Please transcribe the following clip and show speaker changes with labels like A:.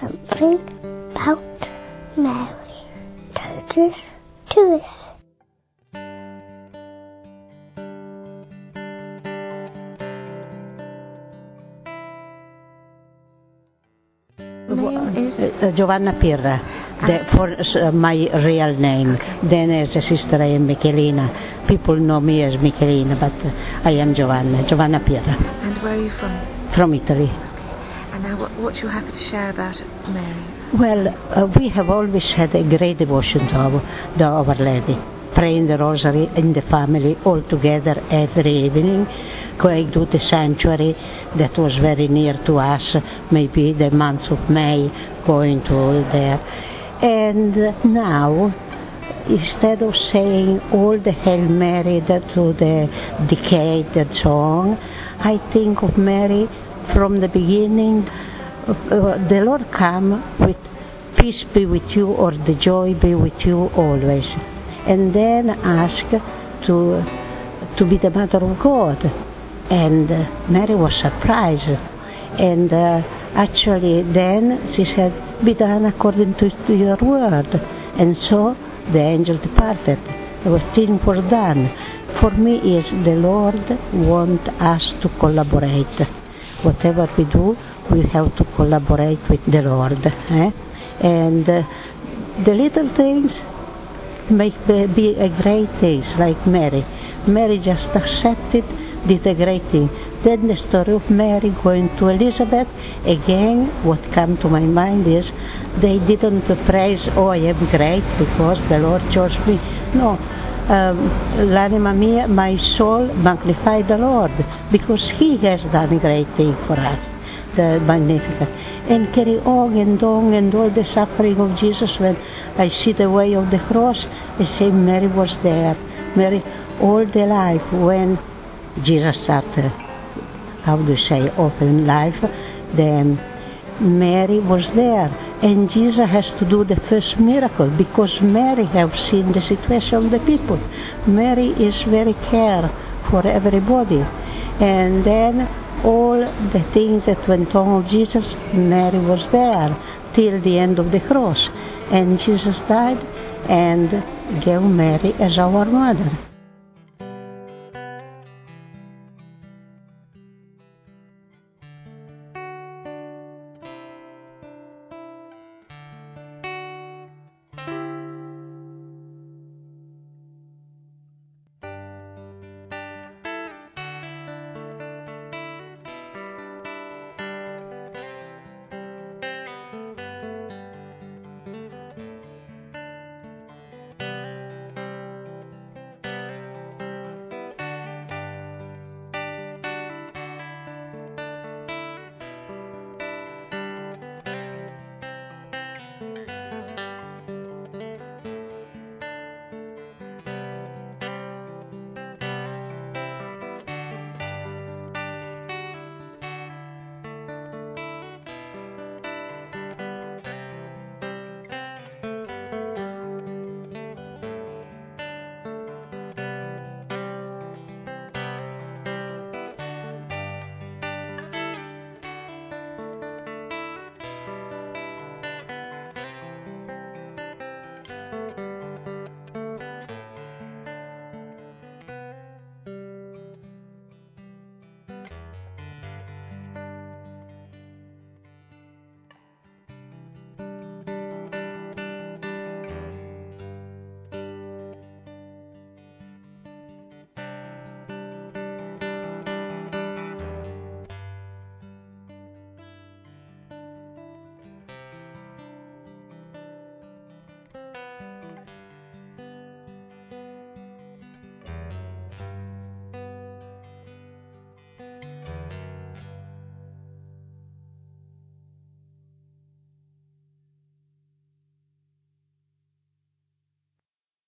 A: something about Mary. Tuus.
B: Name is
C: Uh, Giovanna Pirra, the, for uh, my real name. Then as a sister I am Michelina. People know me as Michelina, but uh, I am Giovanna, Giovanna Pirra,
B: and where are you from?
C: from Italy.
B: And now what, what you have to share about Mary?
C: Well, uh, we have always had a great devotion to our, the Our Lady. Praying the rosary in the family all together every evening, going to the sanctuary that was very near to us, maybe the month of May, going to all there. And now, instead of saying all the Hail Mary to the decade and I think of Mary from the beginning. Uh, the Lord come with peace be with you or the joy be with you always. And then ask to, to be the Mother of God. And Mary was surprised. And uh, actually then she said, be done according to, to your word. And so the angel departed. Everything was done. For me is the Lord want us to collaborate. Whatever we do, we have to collaborate with the Lord. Eh? And uh, the little things make be a great things like Mary. Mary just accepted, did a great thing. Then the story of Mary going to Elizabeth, again, what come to my mind is they didn't praise, oh, I am great because the Lord chose me. No, um, l'anima mia, my soul, magnify the Lord because He has done a great thing for us, the Magnificat. And carry on and on and all the suffering of Jesus when I see the way of the cross, I say Mary was there. Mary, all the life when Jesus started, how do you say, open life, then Mary was there. And Jesus has to do the first miracle because Mary have seen the situation of the people. Mary is very care for everybody. And then all the things that went on with Jesus, Mary was there till the end of the cross. And Jesus died and gave Mary as our mother.